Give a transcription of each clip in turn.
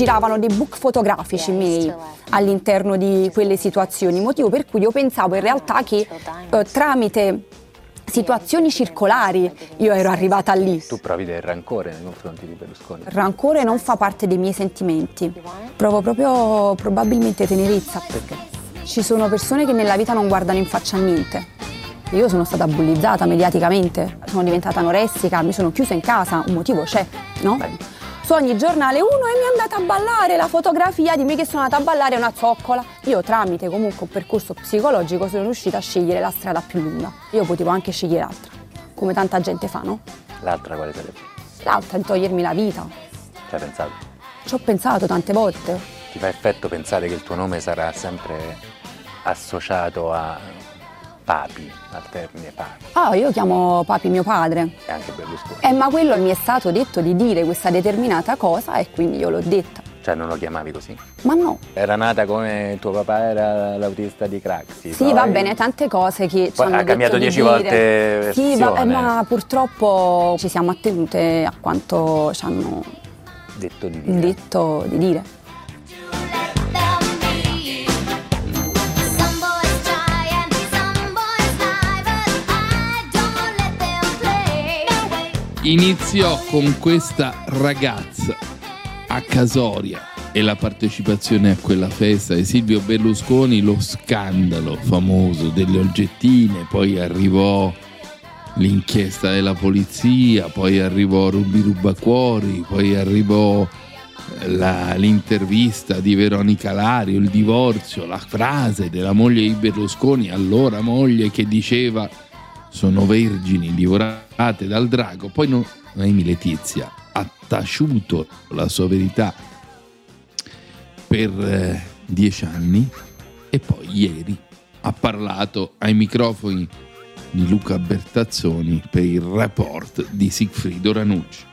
giravano dei book fotografici miei all'interno di quelle situazioni, motivo per cui io pensavo in realtà che eh, tramite situazioni circolari io ero arrivata lì. Tu provi del rancore nei confronti di Berlusconi. Rancore non fa parte dei miei sentimenti, provo proprio probabilmente tenerezza perché ci sono persone che nella vita non guardano in faccia a niente. Io sono stata bullizzata mediaticamente, sono diventata anoressica, mi sono chiusa in casa, un motivo c'è, no? Su ogni giornale uno e mi è andata a ballare la fotografia di me che sono andata a ballare una zoccola. Io tramite comunque un percorso psicologico sono riuscita a scegliere la strada più lunga. Io potevo anche scegliere l'altra, come tanta gente fa, no? L'altra quale sarebbe? L'altra di togliermi la vita. Ci hai pensato? Ci ho pensato tante volte. Ti fa effetto pensare che il tuo nome sarà sempre associato a papi, al termine papi, Ah, io chiamo papi mio padre. e anche Berlusconi. Eh, ma quello mi è stato detto di dire questa determinata cosa e quindi io l'ho detta. Cioè non lo chiamavi così? Ma no. Era nata come tuo papà era l'autista di Craxi. Sì, poi- va bene, tante cose che ci Poi hanno ha detto cambiato di dieci dire. volte Sì, va- eh, versione. ma purtroppo ci siamo attenute a quanto ci hanno Detto di dire. detto di dire. Iniziò con questa ragazza a Casoria e la partecipazione a quella festa di Silvio Berlusconi, lo scandalo famoso delle oggettine, poi arrivò l'inchiesta della polizia, poi arrivò Rubi Rubacuori, poi arrivò eh, la- l'intervista di Veronica Lario, il divorzio, la frase della moglie di Berlusconi, allora moglie, che diceva sono vergini divorate dal drago. Poi no- Noemi Letizia ha taciuto la sua verità per eh, dieci anni e poi ieri ha parlato ai microfoni di Luca Bertazzoni per il report di Sigfrido Ranucci.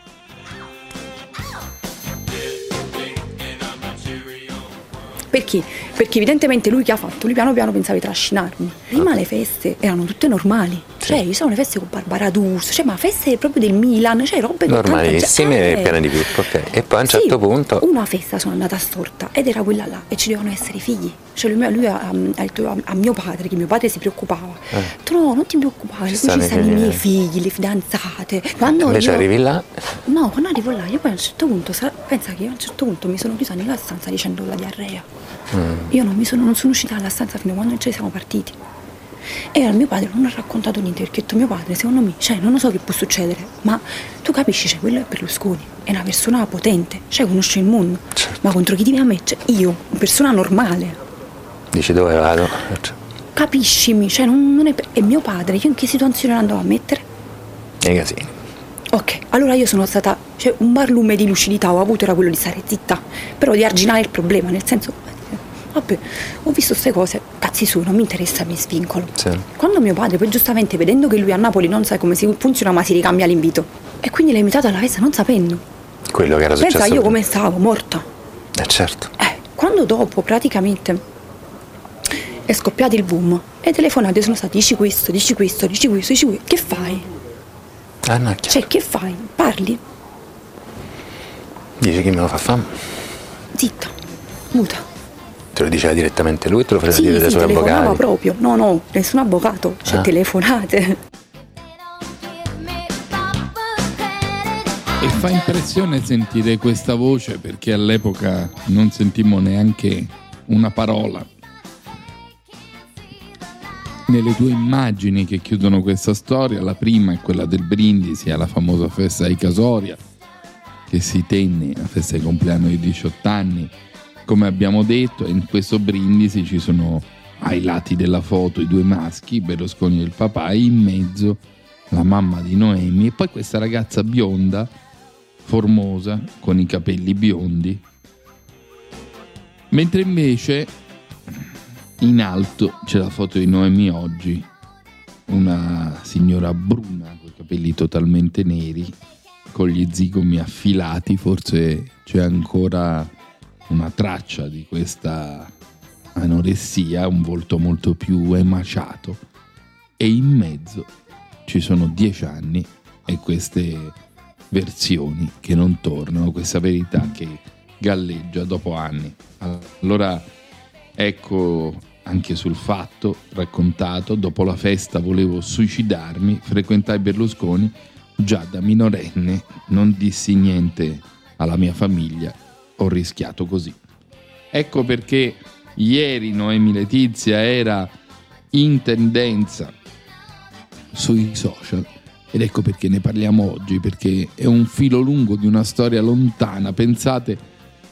Perché? Perché evidentemente lui che ha fatto? Lui piano piano pensava di trascinarmi. Prima le feste erano tutte normali. Cioè, io sono le feste con Barbara D'Urso, cioè, ma feste proprio del Milan, cioè robe Normalissime e Eh. piene di pippo, ok. E poi a un Sì, certo punto Una festa sono andata storta ed era quella là e ci devono essere figli. Cioè lui, lui ha, ha detto a, a mio padre, che mio padre si preoccupava. Detto no, non ti preoccupare, qui ci stanno i stanno i miei eh." figli, le fidanzate. Quando invece io- arrivi là, No, quando arrivo là, io poi a un certo punto, sa- pensa che io a un certo punto mi sono chiusa nella stanza dicendo la diarrea. Mm. Io non, mi sono, non sono uscita dalla stanza fino a quando ci siamo partiti. E al mio padre non ha raccontato niente perché ho detto mio padre, secondo me, cioè non lo so che può succedere, ma tu capisci, cioè quello è Berlusconi, è una persona potente, cioè conosce il mondo, Certo. ma contro chi ti viene a me? Cioè io, una persona normale, dici dove vado? Capiscimi, cioè non, non è... per- E mio padre, io in che situazione lo andavo a mettere? Nei casini. Ok, allora io sono stata, cioè un barlume di lucidità ho avuto era quello di stare zitta, però di arginare il problema, nel senso, vabbè, ho visto queste cose, cazzi su, non mi interessa, mi svincolo. Sì. Quando mio padre, poi giustamente vedendo che lui a Napoli non sa come si funziona, ma si ricambia l'invito, e quindi l'ha invitato alla festa non sapendo. Quello che era successo. Pensa io come stavo, morta. Eh certo. Eh, quando dopo praticamente è scoppiato il boom, e telefonate sono state, dici questo, dici questo, dici questo, dici questo, che fai? Chiaro. Cioè, che fai? Parli? Dici chi me lo fa fame? Zitta, muta. Te lo diceva direttamente lui te lo faceva Sì, dire dai sì, suoi telefonava avvocati? proprio. No, no, nessun avvocato, cioè Ah. telefonate. E fa impressione sentire questa voce perché all'epoca non sentimmo neanche una parola. Nelle due immagini che chiudono questa storia, la prima è quella del brindisi alla famosa festa di Casoria, che si tenne la festa di compleanno di 18 anni. Come abbiamo detto, in questo brindisi ci sono ai lati della foto i due maschi, Berlusconi e il papà, e in mezzo la mamma di Noemi, e poi questa ragazza bionda, formosa, con i capelli biondi, mentre invece in alto c'è la foto di Noemi oggi, una signora bruna con i capelli totalmente neri, con gli zigomi affilati, forse c'è ancora una traccia di questa anoressia, un volto molto più emaciato e in mezzo ci sono dieci anni e queste versioni che non tornano, questa verità che galleggia dopo anni. Allora ecco anche sul fatto raccontato, dopo la festa volevo suicidarmi, frequentai Berlusconi, già da minorenne non dissi niente alla mia famiglia, ho rischiato così. Ecco perché ieri Noemi Letizia era in tendenza sui social ed ecco perché ne parliamo oggi, perché è un filo lungo di una storia lontana. Pensate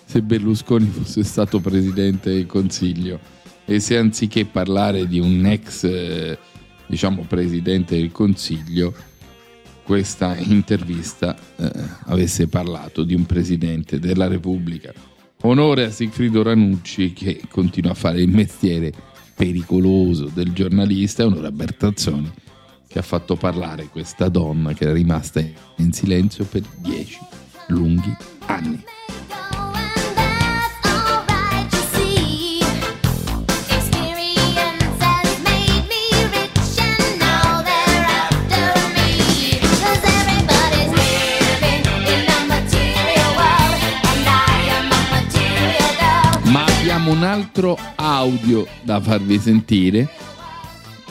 se Berlusconi fosse stato presidente del Consiglio e se anziché parlare di un ex eh, diciamo presidente del Consiglio questa intervista eh, avesse parlato di un presidente della Repubblica. Onore a Sigfrido Ranucci che continua a fare il mestiere pericoloso del giornalista e onore a Bertazzoni che ha fatto parlare questa donna che era rimasta in silenzio per dieci lunghi anni. Abbiamo un altro audio da farvi sentire,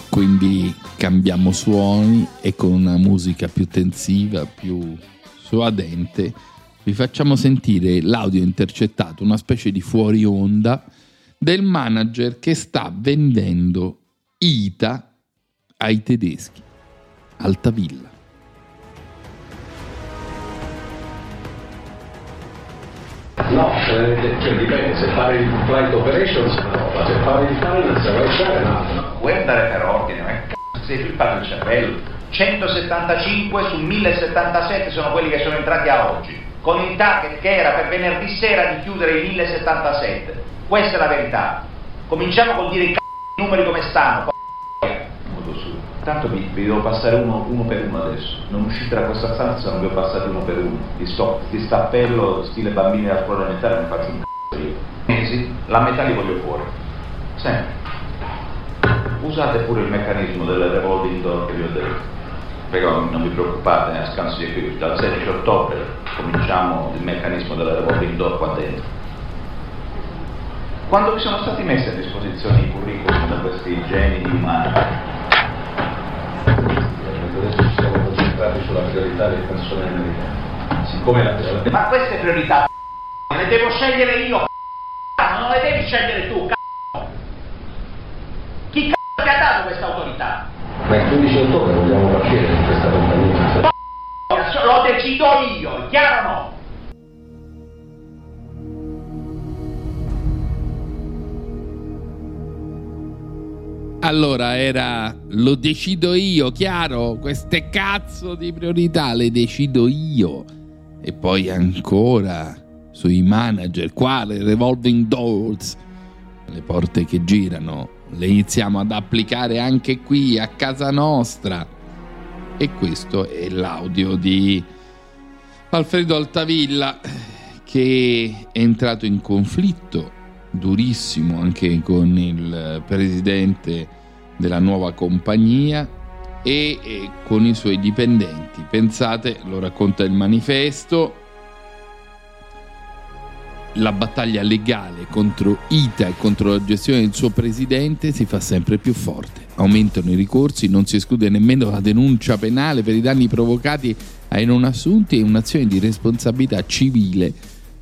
quindi cambiamo suoni e con una musica più tensiva, più suadente, vi facciamo sentire l'audio intercettato, una specie di fuori onda del manager che sta vendendo ITA ai tedeschi, Altavilla. No, eh, cioè dipende, se fare il flight operations è una roba, se fare il finance è un'altra. Vuoi andare per ordine, ma c***o sei flippato il cervello? 175 su 1077 sono quelli che sono entrati a oggi, con il target che era per venerdì sera di chiudere i 1077. Questa è la verità. Cominciamo col dire i c***o numeri come stanno, Tanto vi, vi devo passare uno, uno, per uno adesso. Non uscite da questa stanza se non vi ho passati uno per uno. Di, sto, di stappello stile bambini della scuola elementare non faccio un c***o io. Mesi, la metà li voglio fuori. Sempre. Usate pure il meccanismo del revolving door che vi ho detto. Però non vi preoccupate, a scanso di qui, dal 16 ottobre cominciamo il meccanismo del revolving door qua dentro. Quando vi sono stati messi a disposizione i curriculum da questi geni di umani, concentrati sulla priorità delle persone americane. Siccome la, la... Ma queste priorità le devo scegliere io, non le devi scegliere tu, Chi c***o ti ha dato questa autorità? Ma il 15 ottobre vogliamo partire in questa compagnia. Lo decido io, chiaro o no? Allora era lo decido io, chiaro, queste cazzo di priorità le decido io. E poi ancora sui manager, quale revolving doors, le porte che girano, le iniziamo ad applicare anche qui a casa nostra. E questo è l'audio di Alfredo Altavilla che è entrato in conflitto durissimo anche con il presidente della nuova compagnia e, con i suoi dipendenti. Pensate, lo racconta il manifesto, la battaglia legale contro ITA e contro la gestione del suo presidente si fa sempre più forte. Aumentano i ricorsi, non si esclude nemmeno la denuncia penale per i danni provocati ai non assunti e un'azione di responsabilità civile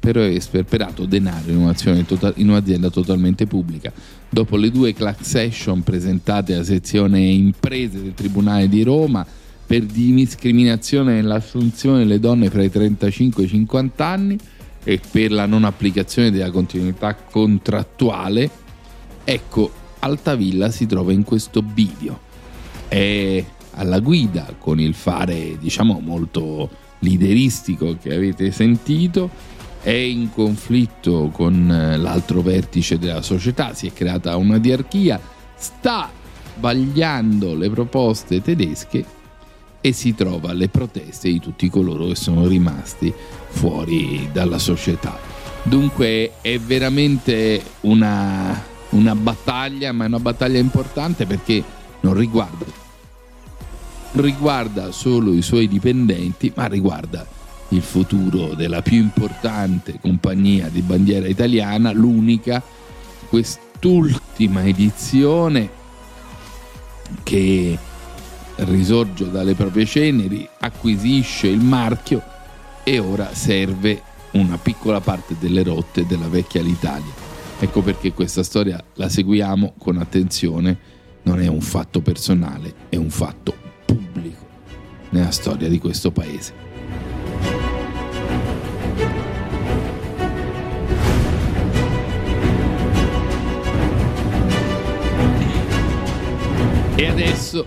per aver sperperato denaro in, tota-, un'azienda totalmente pubblica. Dopo le due class action presentate alla sezione imprese del Tribunale di Roma per discriminazione nell'assunzione delle donne fra i 35 e i 50 anni e per la non applicazione della continuità contrattuale, ecco, Altavilla si trova in questo bivio. È alla guida con il fare diciamo molto lideristico che avete sentito è in conflitto con eh, l'altro vertice della società, si è creata una diarchia, sta vagliando le proposte tedesche e si trova alle proteste di tutti coloro che sono rimasti fuori dalla società. Dunque è veramente una, una battaglia, ma è una battaglia importante perché non riguarda, riguarda solo i suoi dipendenti, ma riguarda il futuro della più importante compagnia di bandiera italiana, l'unica, quest'ultima edizione che risorge dalle proprie ceneri, acquisisce il marchio e ora serve una piccola parte delle rotte della vecchia Alitalia. Ecco perché questa storia la seguiamo con attenzione, non è un fatto personale, è un fatto pubblico nella storia di questo paese. E adesso,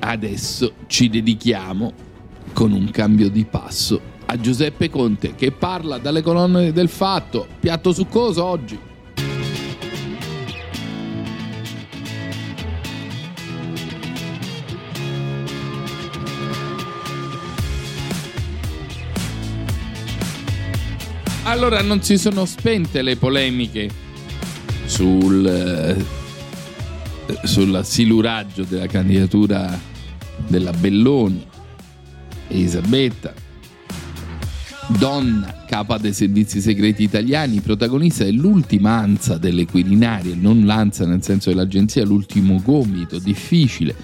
adesso ci dedichiamo con un cambio di passo a Giuseppe Conte che parla dalle colonne del fatto. Piatto succoso oggi. Allora non si sono spente le polemiche sul sul siluraggio della candidatura della Belloni, Elisabetta, donna capa dei servizi segreti italiani, protagonista dell'ultima ansa delle Quirinarie, non l'ansa nel senso dell'agenzia, l'ultimo gomito difficile,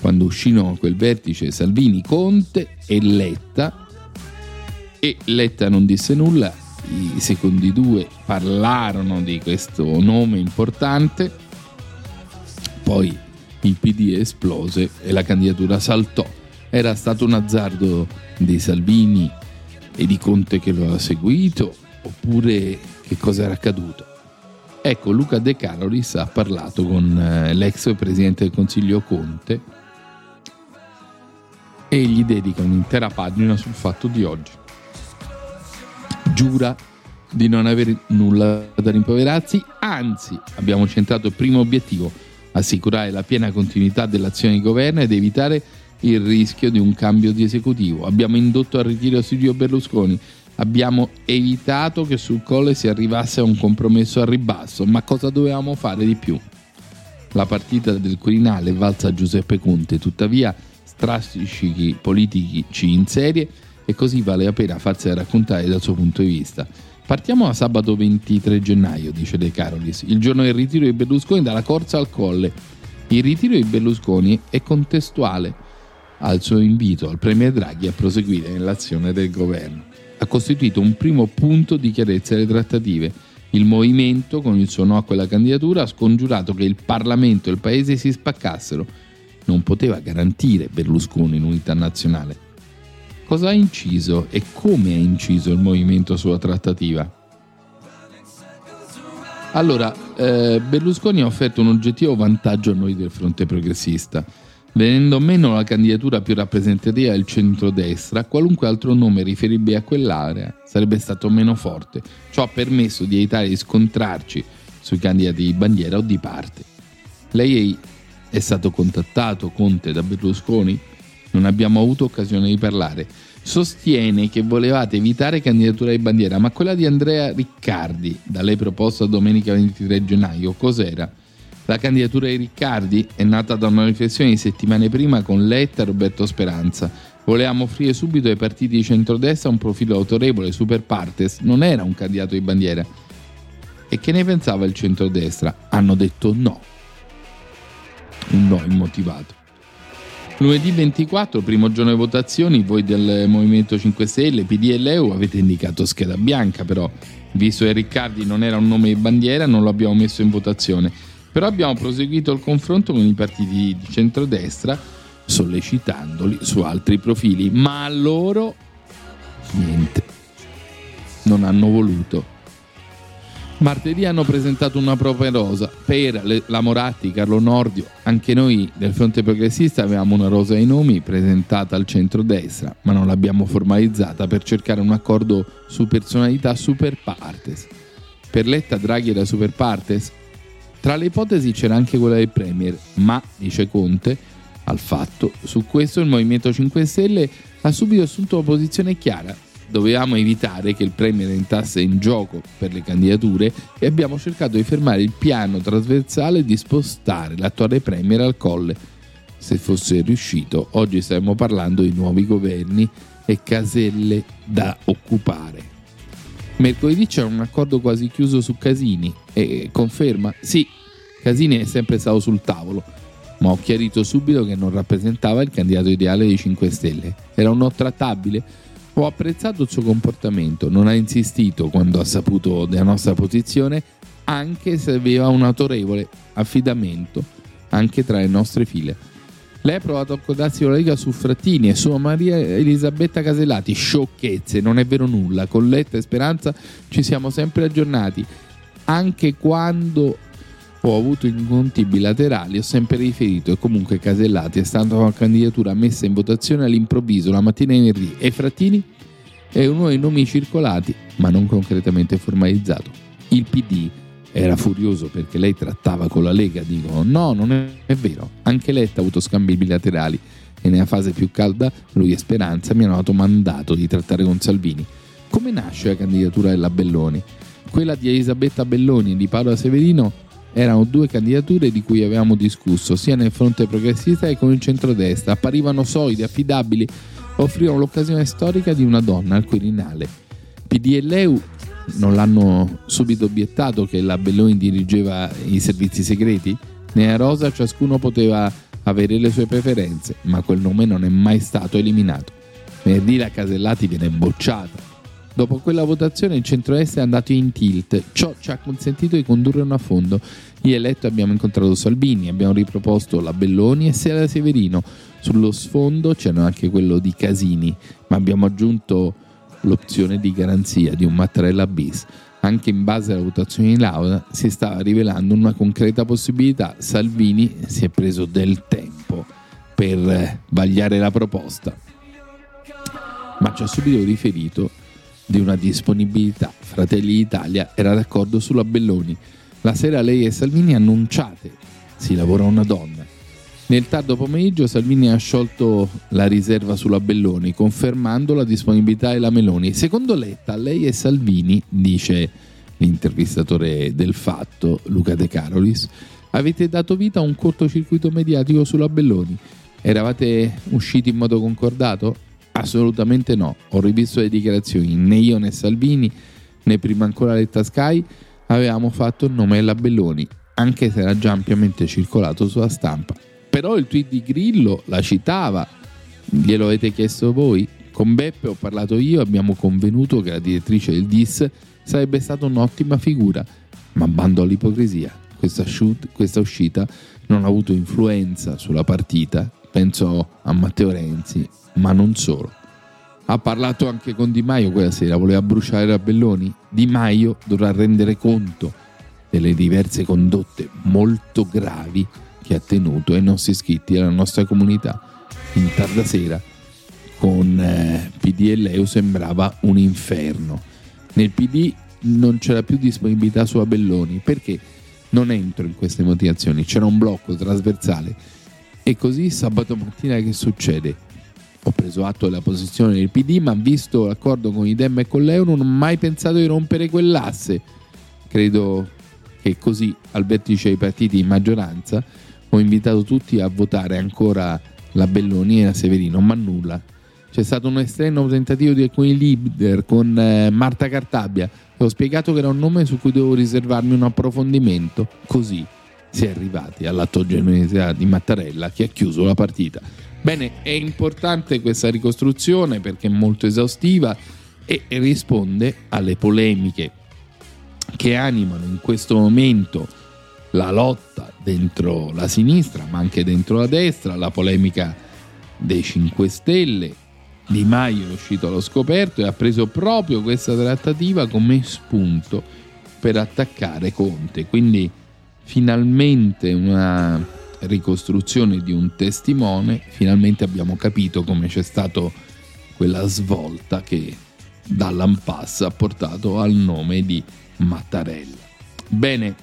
quando uscirono quel vertice Salvini, Conte e Letta, e Letta non disse nulla, i secondi due parlarono di questo nome importante poi il PD esplose e la candidatura saltò. Era stato un azzardo di Salvini e di Conte che lo ha seguito oppure che cosa era accaduto? Ecco, Luca De Carolis ha parlato con eh, l'ex presidente del Consiglio Conte e gli dedica un'intera pagina sul fatto di oggi. Giura di non avere nulla da rimproverarsi, anzi abbiamo centrato il primo obiettivo, assicurare la piena continuità dell'azione di governo ed evitare il rischio di un cambio di esecutivo. Abbiamo indotto al ritiro Silvio Berlusconi, abbiamo evitato che sul colle si arrivasse a un compromesso al ribasso, ma cosa dovevamo fare di più? La partita del Quirinale valsa Giuseppe Conte, tuttavia strascichi politici in serie e così vale la pena farsela raccontare dal suo punto di vista. Partiamo da sabato 23 gennaio, dice De Carolis, il giorno del ritiro di Berlusconi dalla corsa al colle. Il ritiro di Berlusconi è contestuale al suo invito al Premier Draghi a proseguire nell'azione del governo. Ha costituito un primo punto di chiarezza delle trattative. Il movimento, con il suo no a quella candidatura, ha scongiurato che il Parlamento e il Paese si spaccassero. Non poteva garantire Berlusconi l'unità nazionale cosa ha inciso e come ha inciso il movimento sulla trattativa? Allora, eh, Berlusconi ha offerto un oggettivo vantaggio a noi del fronte progressista. Venendo meno la candidatura più rappresentativa del centrodestra, qualunque altro nome riferibile a quell'area sarebbe stato meno forte. Ciò ha permesso di evitare di scontrarci sui candidati di bandiera o di parte. Lei è stato contattato, Conte, da Berlusconi? Non abbiamo avuto occasione di parlare. Sostiene che volevate evitare candidatura di bandiera, ma quella di Andrea Riccardi, da lei proposta domenica 23 gennaio, cos'era? La candidatura di Riccardi è nata da una riflessione di settimane prima con Letta e Roberto Speranza. Volevamo offrire subito ai partiti di centrodestra un profilo autorevole, super partes, non era un candidato di bandiera. E che ne pensava il centrodestra? Hanno detto no. Un no immotivato. Lunedì 24, primo giorno di votazioni, voi del Movimento 5 Stelle, PD e Leu avete indicato scheda bianca, però visto che Riccardi non era un nome di bandiera non lo abbiamo messo in votazione. Però abbiamo proseguito il confronto con i partiti di centrodestra sollecitandoli su altri profili, ma a loro niente. Non hanno voluto. Martedì hanno presentato una rosa per la Moratti, Carlo Nordio. Anche noi del fronte progressista avevamo una rosa ai nomi presentata al centro-destra, ma non l'abbiamo formalizzata per cercare un accordo su personalità super partes. Per Letta Draghi era super partes? Tra le ipotesi c'era anche quella del Premier, ma, dice Conte, al fatto, su questo il Movimento 5 Stelle ha subito assunto una posizione chiara, dovevamo evitare che il Premier entrasse in gioco per le candidature e abbiamo cercato di fermare il piano trasversale di spostare l'attuale Premier al colle. Se fosse riuscito, oggi staremmo parlando di nuovi governi e caselle da occupare. Mercoledì c'era un accordo quasi chiuso su Casini e conferma, sì, Casini è sempre stato sul tavolo, ma ho chiarito subito che non rappresentava il candidato ideale dei 5 Stelle. Era un no trattabile ho apprezzato il suo comportamento, non ha insistito quando ha saputo della nostra posizione, anche se aveva un autorevole affidamento anche tra le nostre file. Lei ha provato a accodarsi con la Lega su Frattini e su Maria Elisabetta Casellati. Sciocchezze, non è vero nulla. Con Letta e Speranza ci siamo sempre aggiornati. Anche quando ho avuto incontri bilaterali, ho sempre riferito e comunque Casellati è stata una candidatura messa in votazione all'improvviso la mattina venerdì e Frattini è uno dei nomi circolati ma non concretamente formalizzato. Il PD era furioso perché lei trattava con la Lega, dicono no, non è, è vero, anche Letta ha avuto scambi bilaterali e nella fase più calda lui e Speranza mi hanno dato mandato di trattare con Salvini. Come nasce la candidatura della Belloni? Quella di Elisabetta Belloni e di Paolo Severino erano due candidature di cui avevamo discusso, sia nel fronte progressista che con il centrodestra. Apparivano solide, affidabili, offrivano l'occasione storica di una donna al Quirinale. PD e Leu non l'hanno subito obiettato che la Belloni dirigeva i servizi segreti? Nella rosa ciascuno poteva avere le sue preferenze, ma quel nome non è mai stato eliminato. Venerdì la Casellati viene bocciata Dopo quella votazione il centro-est è andato in tilt, ciò ci ha consentito di condurre un affondo. Io eletto abbiamo incontrato Salvini, abbiamo riproposto la Belloni e Sera Severino. Sullo sfondo c'era anche quello di Casini, ma abbiamo aggiunto l'opzione di garanzia di un Mattarella bis. Anche in base alla votazione in lauda si stava rivelando una concreta possibilità. Salvini si è preso del tempo per vagliare la proposta, ma ci ha subito riferito di una disponibilità. Fratelli d'Italia era d'accordo sulla Belloni. La sera lei e Salvini annunciate si lavora una donna. Nel tardo pomeriggio Salvini ha sciolto la riserva sulla Belloni, confermando la disponibilità della Meloni. Secondo Letta, lei e Salvini, dice l'intervistatore del fatto, Luca De Carolis, avete dato vita a un cortocircuito mediatico sulla Belloni. Eravate usciti in modo concordato? Assolutamente no. Ho rivisto le dichiarazioni. Né io né Salvini, né prima ancora Letta Sky avevamo fatto il nome della Belloni, anche se era già ampiamente circolato sulla stampa. Però il tweet di Grillo la citava. Glielo avete chiesto voi? Con Beppe ho parlato io abbiamo convenuto che la direttrice del DIS sarebbe stata un'ottima figura. Ma bando all'ipocrisia. Questa, shoot, questa uscita non ha avuto influenza sulla partita. Penso a Matteo Renzi, ma non solo. Ha parlato anche con Di Maio quella sera, voleva bruciare Rabelloni. Di Maio dovrà rendere conto delle diverse condotte molto gravi che ha tenuto ai nostri iscritti alla nostra comunità. In tarda sera con eh, PD e Leo sembrava un inferno. Nel PD non c'era più disponibilità su Abelloni perché non entro in queste motivazioni, c'era un blocco trasversale e così sabato mattina che succede? Ho preso atto della posizione del PD, ma visto l'accordo con i Dem e con l'Euro non ho mai pensato di rompere quell'asse. Credo che così al vertice dei partiti in maggioranza ho invitato tutti a votare ancora la Belloni e la Severino, ma nulla. C'è stato un estremo tentativo di alcuni leader con eh, Marta Cartabia ho spiegato che era un nome su cui dovevo riservarmi un approfondimento. Così si è arrivati all'atto genuinità di Mattarella che ha chiuso la partita. Bene, è importante questa ricostruzione perché è molto esaustiva e risponde alle polemiche che animano in questo momento la lotta dentro la sinistra, ma anche dentro la destra, la polemica dei 5 Stelle. Di Maio è uscito allo scoperto e ha preso proprio questa trattativa come spunto per attaccare Conte. Quindi finalmente una ricostruzione di un testimone, finalmente abbiamo capito come c'è stata quella svolta che dall'Ampass ha portato al nome di Mattarella. Bene,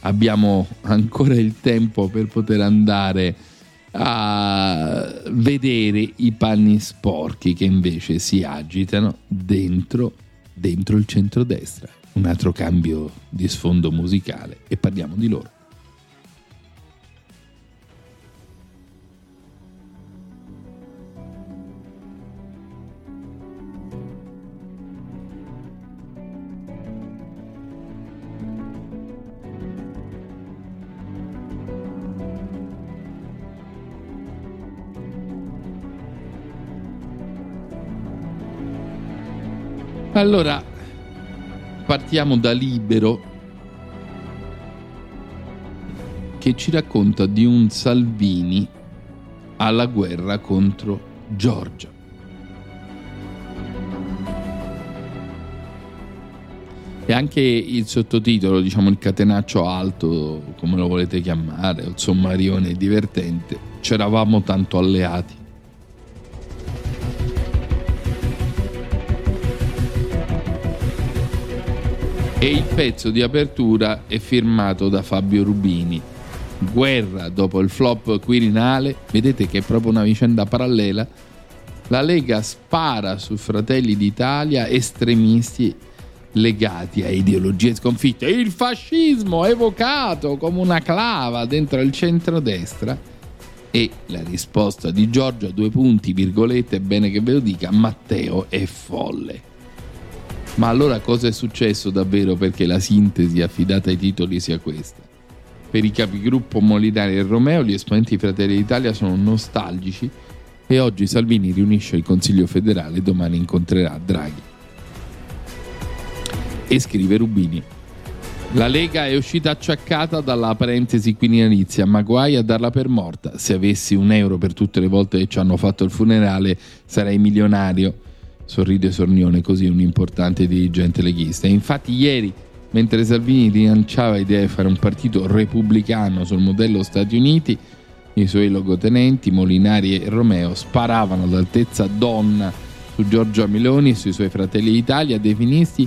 abbiamo ancora il tempo per poter andare a vedere i panni sporchi che invece si agitano dentro, dentro il centrodestra. Un altro cambio di sfondo musicale e parliamo di loro. Allora, partiamo da Libero che ci racconta di un Salvini alla guerra contro Giorgia. E anche il sottotitolo, diciamo il catenaccio alto, come lo volete chiamare, il sommarione divertente, c'eravamo tanto alleati. E il pezzo di apertura è firmato da Fabio Rubini. Guerra dopo il flop Quirinale, vedete che è proprio una vicenda parallela. La Lega spara su Fratelli d'Italia estremisti legati a ideologie sconfitte. Il fascismo evocato come una clava dentro il centrodestra. E la risposta di Giorgio a due punti, virgolette, è bene che ve lo dica, Matteo è folle. Ma allora cosa è successo davvero perché la sintesi affidata ai titoli sia questa? Per i capigruppo Molinari e Romeo gli esponenti Fratelli d'Italia sono nostalgici e oggi Salvini riunisce il Consiglio federale e domani incontrerà Draghi. E scrive Rubini. La Lega è uscita acciaccata dalla parentesi quirinalizia, ma guai a darla per morta. Se avessi un euro per tutte le volte che ci hanno fatto il funerale sarei milionario sorride Sornione, così un importante dirigente leghista. Infatti ieri, mentre Salvini rilanciava l'idea di fare un partito repubblicano sul modello Stati Uniti, i suoi logotenenti, Molinari e Romeo, sparavano ad altezza donna su Giorgia Meloni e sui suoi fratelli d'Italia, definisti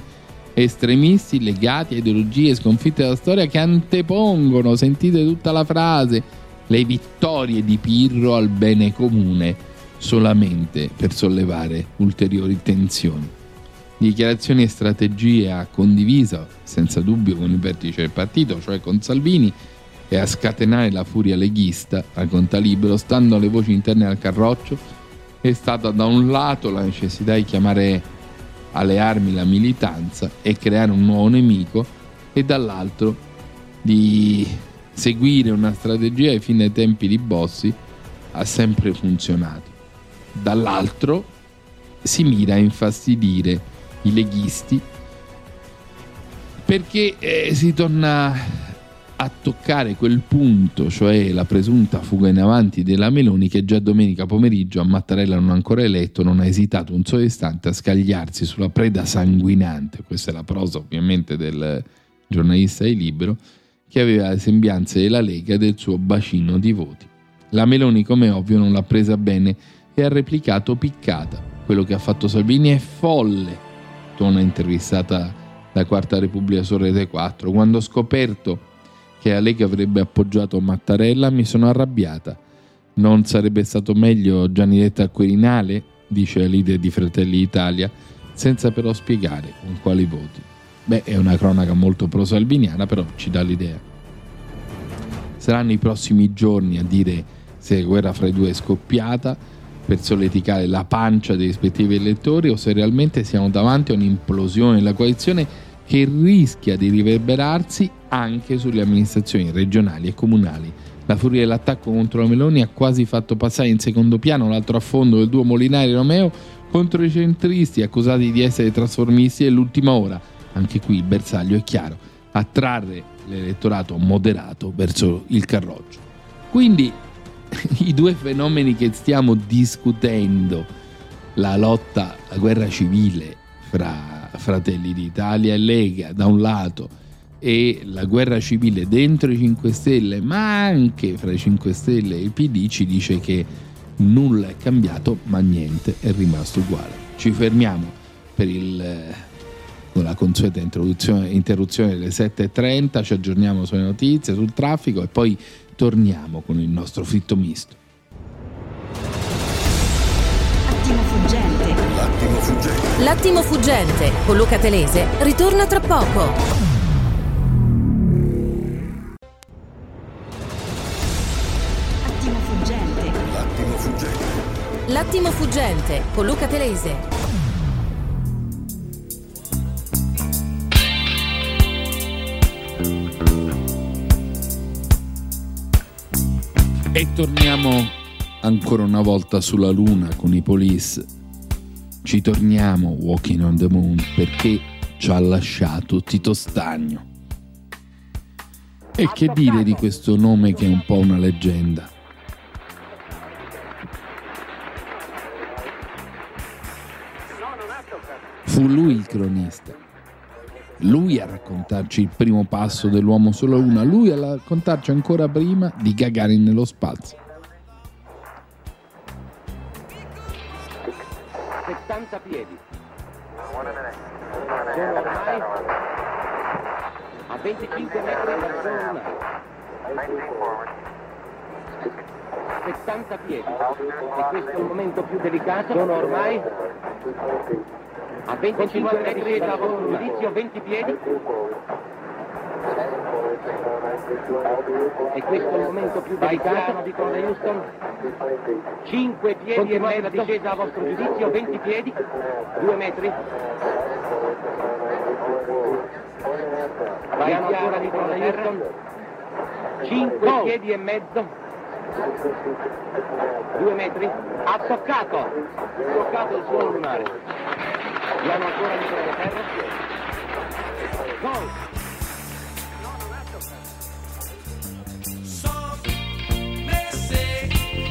estremisti legati a ideologie sconfitte dalla storia che antepongono, sentite tutta la frase, le vittorie di Pirro al bene comune solamente per sollevare ulteriori tensioni. Dichiarazioni e strategie ha condiviso senza dubbio con il vertice del partito, cioè con Salvini, e a scatenare la furia leghista, racconta Libero, stando alle voci interne al carroccio, è stata da un lato la necessità di chiamare alle armi la militanza e creare un nuovo nemico e dall'altro di seguire una strategia ai tempi di Bossi ha sempre funzionato dall'altro si mira a infastidire i leghisti perché eh, si torna a toccare quel punto, cioè la presunta fuga in avanti della Meloni che già domenica pomeriggio a Mattarella non ancora eletto non ha esitato un solo istante a scagliarsi sulla preda sanguinante, questa è la prosa ovviamente del giornalista di Libero, che aveva le sembianze della Lega e del suo bacino di voti. La Meloni come ovvio non l'ha presa bene e ha replicato piccata. Quello che ha fatto Salvini è folle, tona intervistata da Quarta Repubblica su Rete 4. Quando ho scoperto che la Lega avrebbe appoggiato Mattarella mi sono arrabbiata. Non sarebbe stato meglio Gianni Letta al Quirinale? dice la leader di Fratelli d'Italia, senza però spiegare con quali voti. Beh, è una cronaca molto pro-salviniana, però ci dà l'idea. Saranno i prossimi giorni a dire se la guerra fra i due è scoppiata per solleticare la pancia dei rispettivi elettori o se realmente siamo davanti a un'implosione della coalizione che rischia di riverberarsi anche sulle amministrazioni regionali e comunali. La furia dell'attacco contro la Meloni ha quasi fatto passare in secondo piano l'altro affondo del duo Molinari e Romeo contro i centristi accusati di essere trasformisti dell'ultima ora. Anche qui il bersaglio è chiaro, attrarre l'elettorato moderato verso il carroggio. Quindi i due fenomeni che stiamo discutendo, la lotta, la guerra civile fra Fratelli d'Italia e Lega da un lato e la guerra civile dentro i 5 Stelle, ma anche fra i 5 Stelle e il PD ci dice che nulla è cambiato, ma niente è rimasto uguale. Ci fermiamo per il, con la consueta interruzione delle 7.30, ci aggiorniamo sulle notizie, sul traffico e poi torniamo con il nostro fritto misto. Attimo fuggente. L'attimo fuggente. L'attimo fuggente con Luca Telese ritorna tra poco. Attimo fuggente. L'attimo fuggente. L'attimo fuggente con Luca Telese. E torniamo ancora una volta sulla Luna con i Police. Ci torniamo Walking on the Moon perché ci ha lasciato Tito Stagno. E che dire di questo nome che è un po' una leggenda? Fu lui il cronista. Lui a raccontarci il primo passo dell'uomo sulla Luna, lui a raccontarci ancora prima di Gagarin nello spazio. 70 piedi. Sono ormai a 25 metri dal lunare. 70 piedi. E questo è il momento più delicato. Sono ormai a 25 metri vostro giudizio, 20 piedi. E questo è il momento più delicato, dicono da Houston. 5 piedi e mezzo discesa a vostro giudizio, 20 piedi, 2 metri. Vai ancora, dicono da Houston. 5 piedi e mezzo, 2 metri. Ha toccato, ha toccato il suolo lunare. Andiamo ancora dietro la terra. Gol!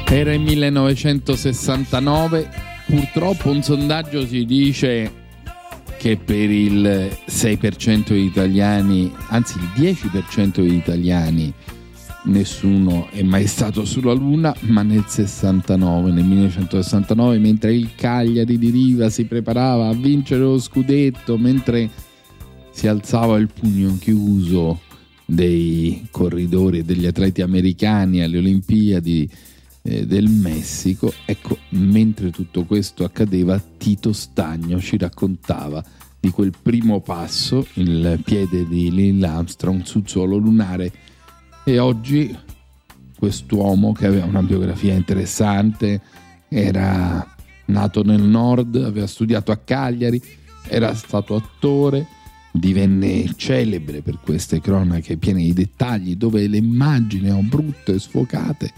Era il 1969, purtroppo un sondaggio ci dice che per il 6% degli italiani, anzi il 10% degli italiani, nessuno è mai stato sulla Luna, ma nel 69, nel 1969, mentre il Cagliari di Riva si preparava a vincere lo scudetto, mentre si alzava il pugno chiuso dei corridori e degli atleti americani alle Olimpiadi eh, del Messico, ecco, mentre tutto questo accadeva, Tito Stagno ci raccontava di quel primo passo, il piede di Neil Armstrong sul suolo lunare e oggi quest'uomo che aveva una biografia interessante, era nato nel nord, aveva studiato a Cagliari, era stato attore, divenne celebre per queste cronache piene di dettagli dove le immagini erano brutte, sfocate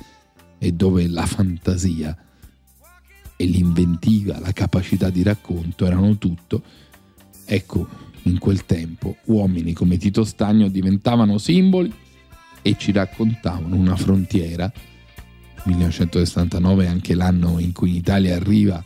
e dove la fantasia e l'inventiva, la capacità di racconto erano tutto. Ecco, in quel tempo uomini come Tito Stagno diventavano simboli e ci raccontavano una frontiera. 1969 è anche l'anno in cui in Italia arriva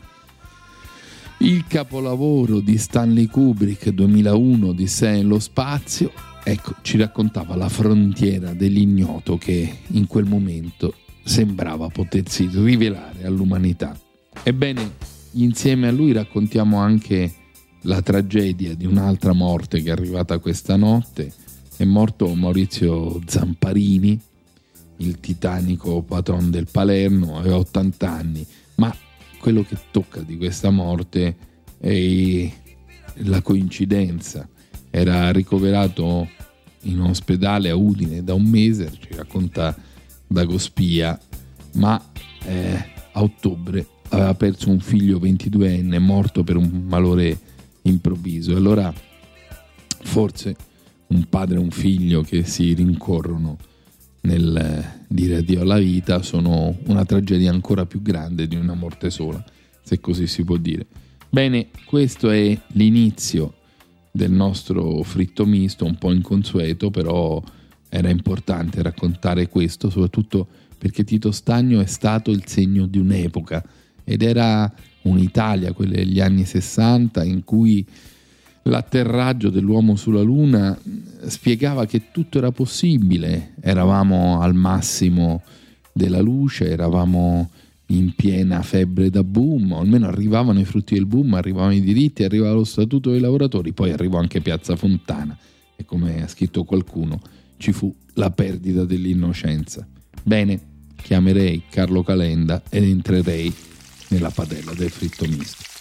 il capolavoro di Stanley Kubrick 2001 di Sé lo spazio. Ecco, ci raccontava la frontiera dell'ignoto che in quel momento sembrava potersi rivelare all'umanità. Ebbene, insieme a lui raccontiamo anche la tragedia di un'altra morte che è arrivata questa notte. È morto Maurizio Zamparini, il titanico patron del Palermo, aveva 80 anni, ma quello che tocca di questa morte è la coincidenza. Era ricoverato in ospedale a Udine da un mese, ci racconta Dagospia, ma eh, a ottobre aveva perso un figlio 22enne morto per un malore improvviso. Allora forse un padre e un figlio che si rincorrono nel dire addio alla vita sono una tragedia ancora più grande di una morte sola, se così si può dire. Bene, questo è l'inizio del nostro fritto misto, un po' inconsueto, però era importante raccontare questo, soprattutto perché Tito Stagno è stato il segno di un'epoca ed era un'Italia, quella degli anni 60, in cui l'atterraggio dell'uomo sulla Luna spiegava che tutto era possibile, eravamo al massimo della luce, eravamo in piena febbre da boom, o almeno arrivavano i frutti del boom, arrivavano i diritti, arrivava lo statuto dei lavoratori, poi arrivò anche Piazza Fontana e come ha scritto qualcuno ci fu la perdita dell'innocenza. Bene, chiamerei Carlo Calenda ed entrerei nella padella del fritto misto.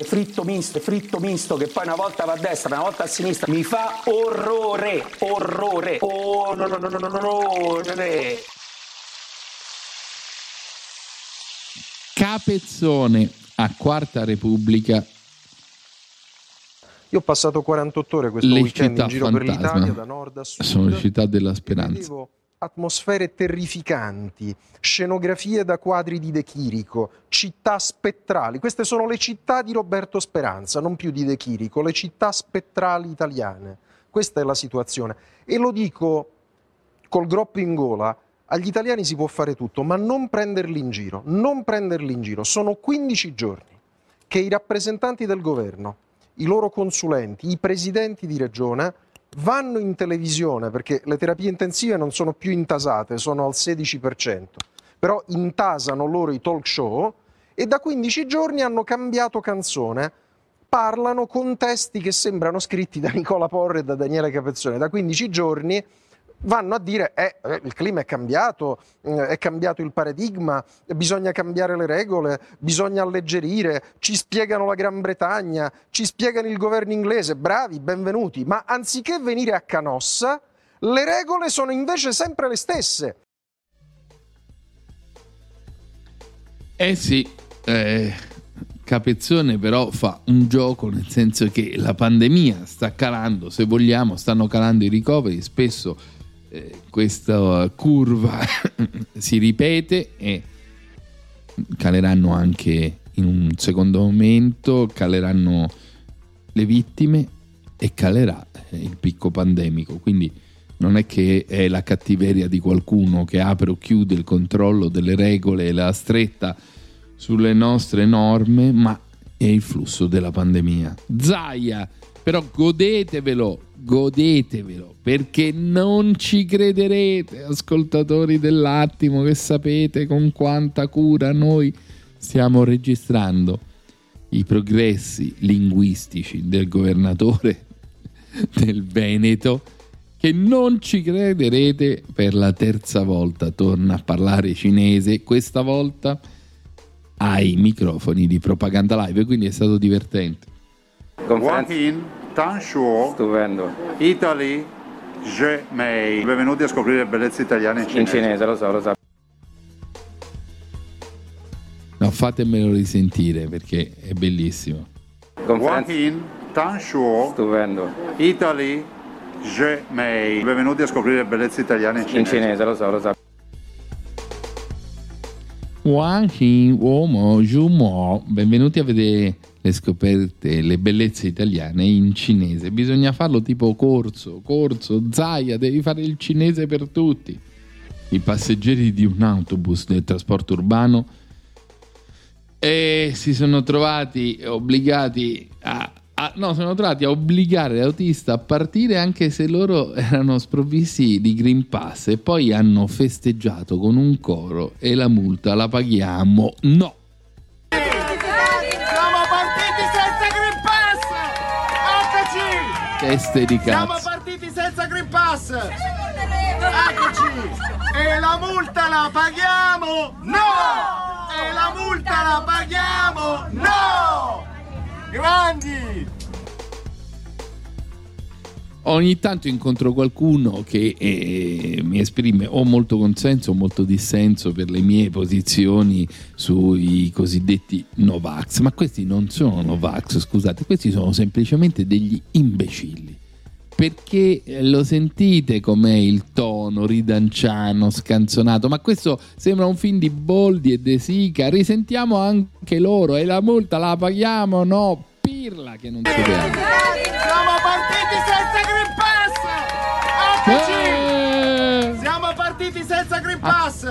Fritto misto, fritto misto che poi una volta va a destra, una volta a sinistra, mi fa orrore, orrore, orrore. Capezzone a Quarta Repubblica. Io ho passato 48 ore questo le weekend città in giro fantasma. per l'Italia, da nord a sud. Sono le città della speranza. Atmosfere terrificanti, scenografie da quadri di De Chirico, città spettrali. Queste sono le città di Roberto Speranza, non più di De Chirico, le città spettrali italiane. Questa è la situazione. E lo dico col groppo in gola, agli italiani si può fare tutto, ma non prenderli in giro, non prenderli in giro. Sono 15 giorni che i rappresentanti del governo, i loro consulenti, i presidenti di regione vanno in televisione perché le terapie intensive non sono più intasate, sono al 16%, però intasano loro i talk show e da 15 giorni hanno cambiato canzone, parlano con testi che sembrano scritti da Nicola Porre e da Daniele Capezzone. Da 15 giorni vanno a dire eh, eh, il clima è cambiato, eh, è cambiato il paradigma, bisogna cambiare le regole, bisogna alleggerire, ci spiegano la Gran Bretagna, ci spiegano il governo inglese, bravi, benvenuti, ma anziché venire a Canossa, le regole sono invece sempre le stesse. Eh sì, eh, Capezzone però fa un gioco nel senso che la pandemia sta calando, se vogliamo, stanno calando i ricoveri, spesso eh, questa curva si ripete e caleranno anche in un secondo momento, caleranno le vittime e calerà eh, il picco pandemico. Quindi non è che è la cattiveria di qualcuno che apre o chiude il controllo delle regole e la stretta sulle nostre norme, ma è il flusso della pandemia. Zaia, però godetevelo, godetevelo, perché non ci crederete, ascoltatori dell'attimo, che sapete con quanta cura noi stiamo registrando i progressi linguistici del governatore del Veneto che non ci crederete per la terza volta. Torna a parlare cinese questa volta ai microfoni di propaganda live quindi è stato divertente. Joaquin Tanshuo Stupendo. Italy Je Mei benvenuti a scoprire bellezze italiane in cinese In cinese, lo so, lo so. no fatemelo risentire perché è bellissimo Joaquin Tanshuo Stupendo. Italy Je Mei benvenuti a scoprire bellezze italiane in cinese In cinese, lo so, lo so. Wang Xin Uomo Jumo benvenuti a vedere le scoperte le bellezze italiane in cinese bisogna farlo tipo corso corso Zaia devi fare il cinese per tutti i passeggeri di un autobus del trasporto urbano e si sono trovati obbligati a, a- no, sono trovati a obbligare l'autista a partire anche se loro erano sprovvisti di Green Pass e poi hanno festeggiato con un coro e la multa la paghiamo. No! Teste di Siamo cazzo. partiti senza Green Pass! Eccoci! E la multa la paghiamo? No! E la multa la paghiamo? No! Grandi! Ogni tanto incontro qualcuno che eh, mi esprime o molto consenso o molto dissenso per le mie posizioni sui cosiddetti Novax, ma questi non sono Novax, scusate, questi sono semplicemente degli imbecilli. Perché eh, lo sentite com'è il tono ridanciano, scanzonato, ma questo sembra un film di Boldi e De Sica, risentiamo anche loro e la multa la paghiamo, no, pirla che non si vede. Siamo partiti senza Green Pass! Eccoci! Siamo partiti senza Green Pass!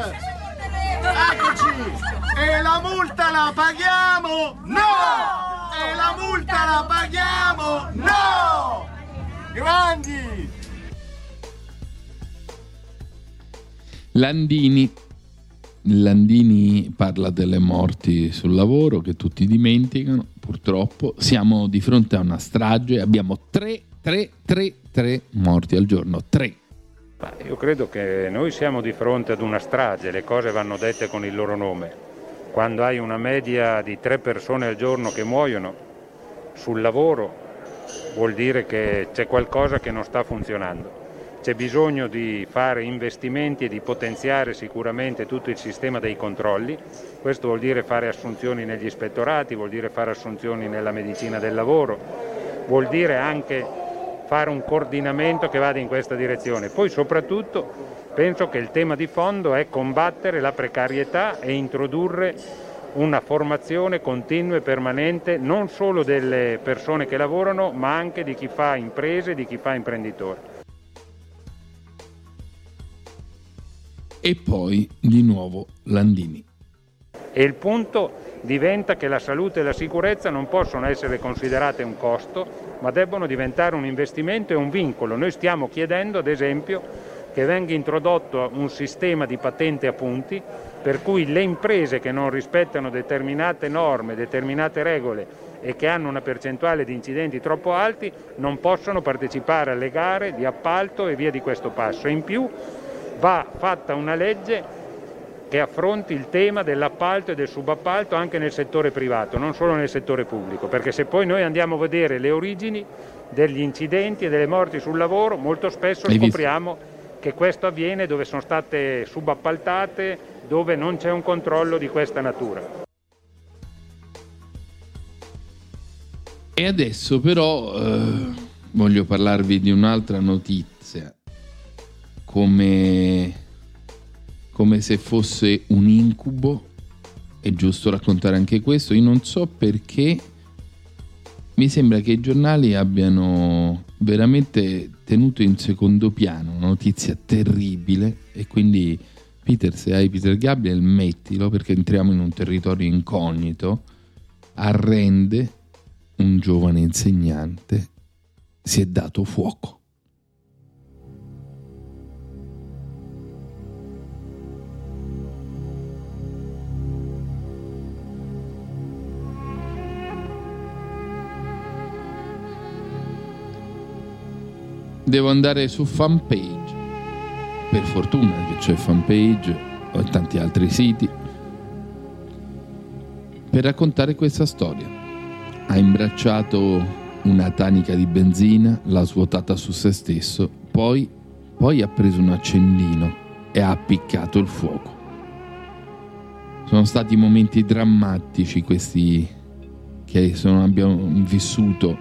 Eccoci! E la multa la paghiamo? No! E la multa la paghiamo? No! Grandi! Landini. Landini parla delle morti sul lavoro che tutti dimenticano, purtroppo. Siamo di fronte a una strage, abbiamo 3, 3, 3, 3 morti al giorno, 3. Ma io credo che noi siamo di fronte ad una strage, le cose vanno dette con il loro nome. Quando hai una media di tre persone al giorno che muoiono sul lavoro, vuol dire che c'è qualcosa che non sta funzionando. C'è bisogno di fare investimenti e di potenziare sicuramente tutto il sistema dei controlli. Questo vuol dire fare assunzioni negli ispettorati, vuol dire fare assunzioni nella medicina del lavoro, vuol dire anche fare un coordinamento che vada in questa direzione. Poi soprattutto penso che il tema di fondo è combattere la precarietà e introdurre una formazione continua e permanente non solo delle persone che lavorano, ma anche di chi fa imprese, di chi fa imprenditore. E poi di nuovo Landini. E il punto diventa che la salute e la sicurezza non possono essere considerate un costo, ma debbono diventare un investimento e un vincolo. Noi stiamo chiedendo, ad esempio, che venga introdotto un sistema di patente a punti per cui le imprese che non rispettano determinate norme, determinate regole e che hanno una percentuale di incidenti troppo alti non possono partecipare alle gare di appalto e via di questo passo. In più va fatta una legge che affronti il tema dell'appalto e del subappalto anche nel settore privato, non solo nel settore pubblico, perché se poi noi andiamo a vedere le origini degli incidenti e delle morti sul lavoro, molto spesso scopriamo che questo avviene dove sono state subappaltate, dove non c'è un controllo di questa natura. E adesso però eh, voglio parlarvi di un'altra notizia, come, come se fosse un incubo, è giusto raccontare anche questo, io non so perché. Mi sembra che i giornali abbiano veramente tenuto in secondo piano una notizia terribile. E quindi Peter se hai Peter Gabriel mettilo perché entriamo in un territorio incognito. Arrende un giovane insegnante. Si è dato fuoco devo andare su fanpage. Per fortuna che c'è fanpage o tanti altri siti per raccontare questa storia. Ha imbracciato una tanica di benzina l'ha svuotata su se stesso poi, poi ha preso un accendino e ha appiccato il fuoco. Sono stati momenti drammatici questi che sono, abbiamo vissuto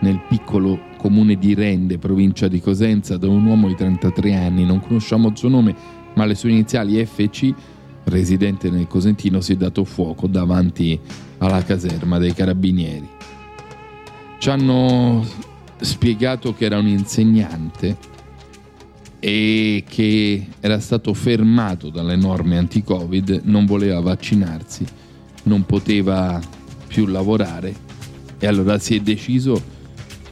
nel piccolo comune di Rende, provincia di Cosenza, da un uomo di 33 anni, non conosciamo il suo nome, ma le sue iniziali FC, residente nel Cosentino, si è dato fuoco davanti alla caserma dei carabinieri. Ci hanno spiegato che era un insegnante e che era stato fermato dalle norme anti-Covid, non voleva vaccinarsi, non poteva più lavorare e allora si è deciso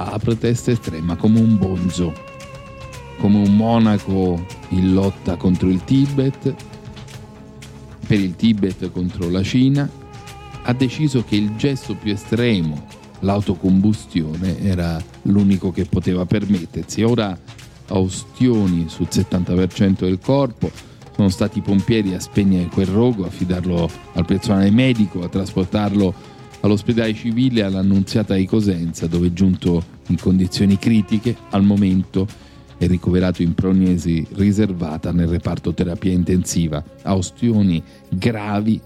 alla protesta estrema come un bonzo, come un monaco in lotta contro il Tibet, per il Tibet contro la Cina, ha deciso che il gesto più estremo, l'autocombustione, era l'unico che poteva permettersi. Ora ha ostioni sul 70% del corpo, sono stati i pompieri a spegnere quel rogo, a fidarlo al personale medico, a trasportarlo all'ospedale civile all'Annunziata di Cosenza, dove è giunto in condizioni critiche, al momento è ricoverato in prognosi riservata nel reparto terapia intensiva, a ostioni gravi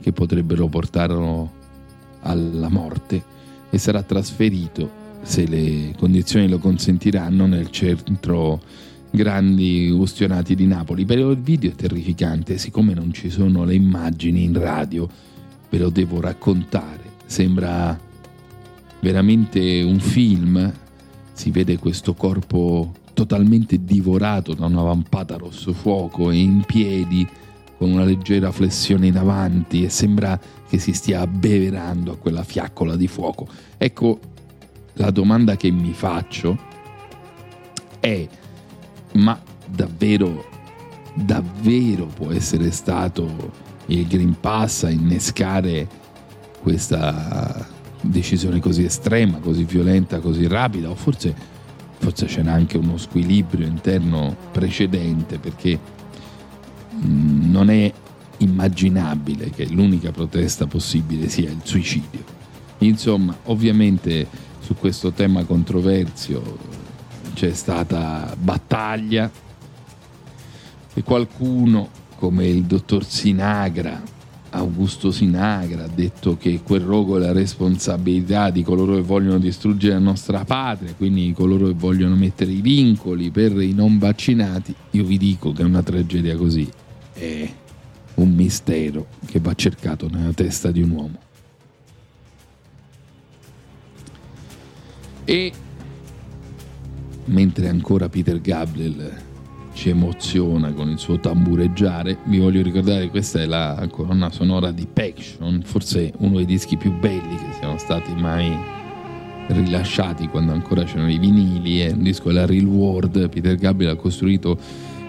che potrebbero portarlo alla morte e sarà trasferito, se le condizioni lo consentiranno, nel centro grandi ustionati di Napoli. Però il video è terrificante, siccome non ci sono le immagini in radio, ve lo devo raccontare sembra veramente un film, si vede questo corpo totalmente divorato da una vampata rosso fuoco e in piedi con una leggera flessione in avanti e sembra che si stia abbeverando a quella fiaccola di fuoco. Ecco, la domanda che mi faccio è, ma davvero, davvero può essere stato il Green Pass a innescare questa decisione così estrema, così violenta, così rapida? O forse, forse c'era anche uno squilibrio interno precedente perché mh, non è immaginabile che l'unica protesta possibile sia il suicidio. Insomma, ovviamente su questo tema controversio c'è stata battaglia e qualcuno come il dottor Sinagra, Augusto Sinagra, ha detto che quel rogo è la responsabilità di coloro che vogliono distruggere la nostra patria, quindi di coloro che vogliono mettere i vincoli per i non vaccinati. Io vi dico che una tragedia così è un mistero che va cercato nella testa di un uomo. E mentre ancora Peter Gabriel ci emoziona con il suo tambureggiare, vi voglio ricordare che questa è la colonna sonora di Paction, forse uno dei dischi più belli che siano stati mai rilasciati quando ancora c'erano i vinili, è un disco della Real World, Peter Gabriel ha costruito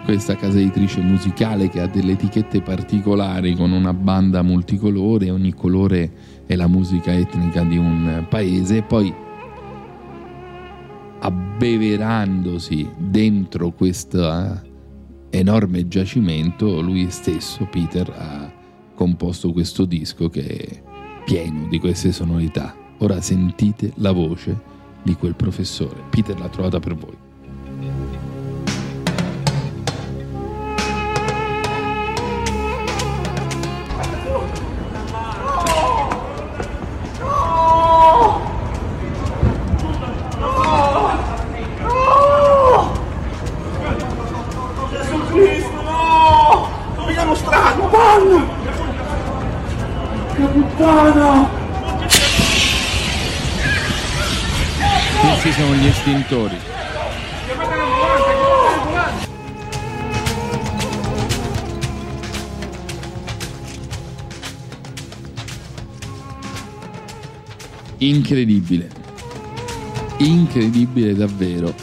questa casa editrice musicale che ha delle etichette particolari con una banda multicolore, ogni colore è la musica etnica di un paese. Poi abbeverandosi dentro questo enorme giacimento, lui stesso, Peter, ha composto questo disco che è pieno di queste sonorità. Ora sentite la voce di quel professore. Peter l'ha trovata per voi. Gli estintori. Incredibile. Incredibile davvero.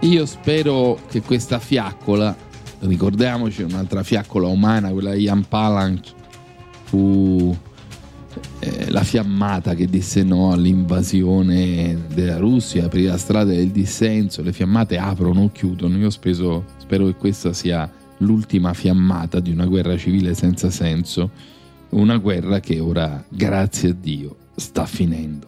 Io spero che questa fiaccola, ricordiamoci un'altra fiaccola umana, quella di Jan Palanc, fu la fiammata che disse no all'invasione della Russia, aprì la strada del dissenso, le fiammate aprono o chiudono. Io speso, spero che questa sia l'ultima fiammata di una guerra civile senza senso, una guerra che ora, grazie a Dio, sta finendo.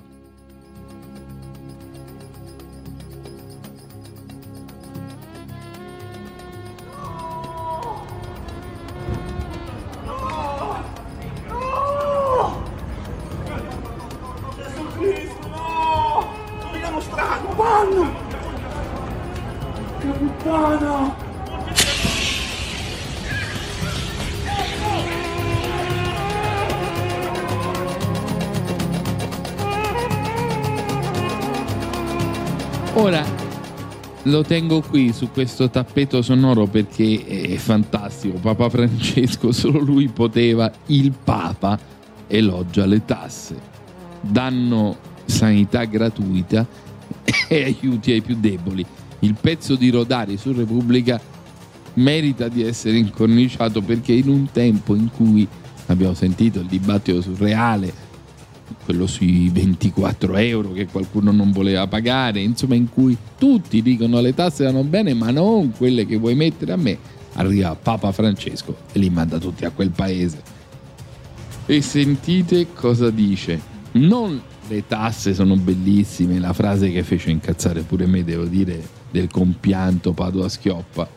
Lo tengo qui su questo tappeto sonoro perché è fantastico. Papa Francesco, solo lui poteva, il Papa elogia le tasse, danno sanità gratuita e aiuti ai più deboli. Il pezzo di Rodari su Repubblica merita di essere incorniciato perché in un tempo in cui abbiamo sentito il dibattito surreale quello sui 24 euro che qualcuno non voleva pagare, insomma in cui tutti dicono le tasse vanno bene ma non quelle che vuoi mettere a me, arriva Papa Francesco e li manda tutti a quel paese. E sentite cosa dice. Non le tasse sono bellissime, la frase che fece incazzare pure me, devo dire, del compianto Padova Schioppa,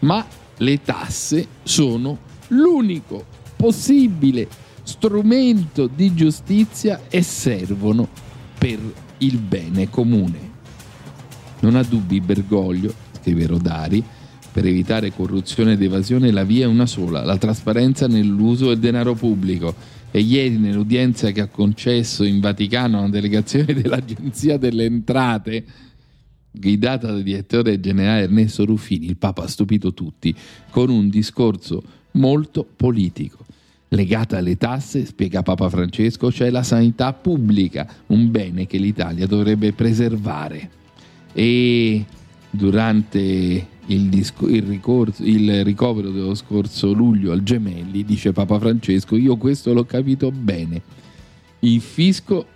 ma le tasse sono l'unico possibile strumento di giustizia e servono per il bene comune. Non ha dubbi Bergoglio, scrive Rodari, per evitare corruzione ed evasione la via è una sola, la trasparenza nell'uso del denaro pubblico. E ieri nell'udienza che ha concesso in Vaticano una delegazione dell'Agenzia delle Entrate, guidata dal direttore generale Ernesto Ruffini, il Papa ha stupito tutti con un discorso molto politico. Legata alle tasse, spiega Papa Francesco, c'è la sanità pubblica, un bene che l'Italia dovrebbe preservare. E durante il, disco, il, ricorso, il ricovero dello scorso luglio al Gemelli, dice Papa Francesco, io questo l'ho capito bene. Il fisco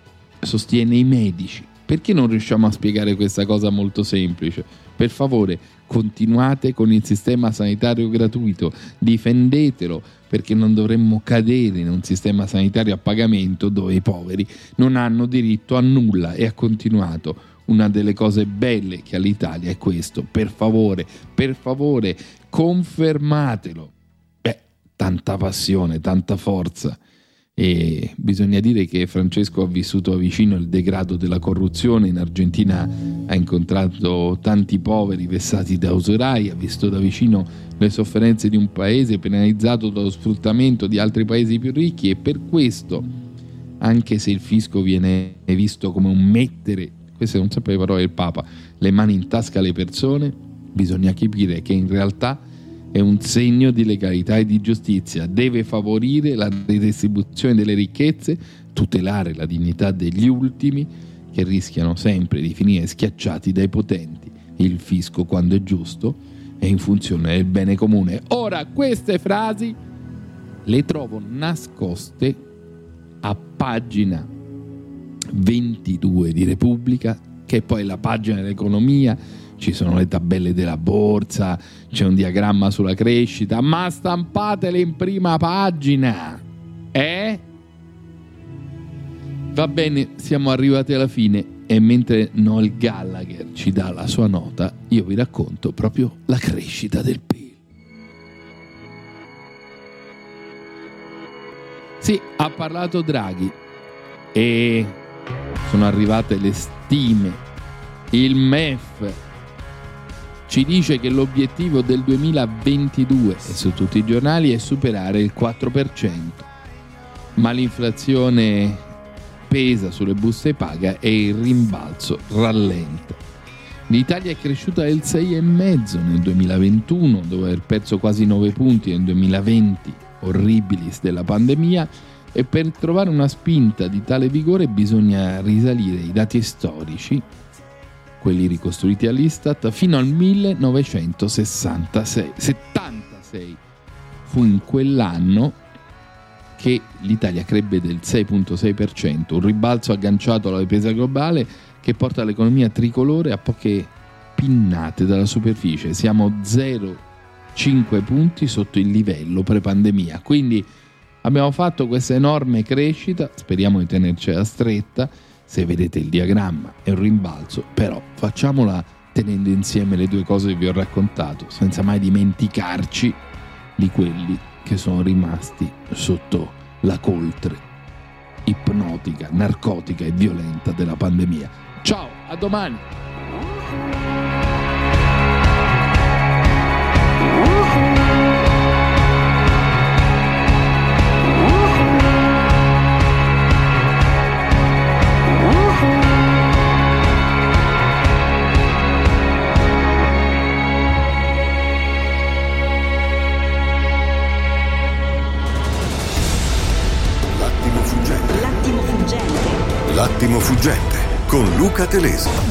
sostiene i medici. Perché non riusciamo a spiegare questa cosa molto semplice? Per favore, continuate con il sistema sanitario gratuito, difendetelo perché non dovremmo cadere in un sistema sanitario a pagamento dove i poveri non hanno diritto a nulla e ha continuato. Una delle cose belle che ha l'Italia è questo, per favore, per favore, confermatelo. Beh, tanta passione, tanta forza e bisogna dire che Francesco ha vissuto vicino il degrado della corruzione, in Argentina ha incontrato tanti poveri vessati da usurai, ha visto da vicino le sofferenze di un paese penalizzato dallo sfruttamento di altri paesi più ricchi e per questo, anche se il fisco viene visto come un mettere, queste sono sempre le parole del Papa, le mani in tasca alle persone, bisogna capire che in realtà è un segno di legalità e di giustizia, deve favorire la ridistribuzione delle ricchezze, tutelare la dignità degli ultimi che rischiano sempre di finire schiacciati dai potenti. Il fisco, quando è giusto, è in funzione del bene comune. Ora, queste frasi le trovo nascoste a pagina 22 di Repubblica, che è poi la pagina dell'economia ci sono le tabelle della borsa, c'è un diagramma sulla crescita, ma stampatele in prima pagina. Eh? Va bene, siamo arrivati alla fine e mentre Noel Gallagher ci dà la sua nota, io vi racconto proprio la crescita del PIL. Sì, ha parlato Draghi e sono arrivate le stime. Il MEF ci dice che l'obiettivo del 2022 e su tutti i giornali è superare il 4%, ma l'inflazione pesa sulle buste paga e il rimbalzo rallenta. L'Italia è cresciuta del 6,5 nel 2021, dopo aver perso quasi 9 punti nel 2020, orribilis della pandemia, e per trovare una spinta di tale vigore bisogna risalire i dati storici quelli ricostruiti all'Istat, fino al 1966. 76 fu in quell'anno che l'Italia crebbe del 6.6%, un ribalzo agganciato alla ripresa globale che porta l'economia tricolore a poche pinnate dalla superficie. Siamo 0,5 punti sotto il livello pre-pandemia. Quindi abbiamo fatto questa enorme crescita, speriamo di tenercela stretta se vedete il diagramma è un rimbalzo, però facciamola tenendo insieme le due cose che vi ho raccontato, senza mai dimenticarci di quelli che sono rimasti sotto la coltre ipnotica, narcotica e violenta della pandemia. Ciao, a domani! L'attimo fuggente con Luca Telesi.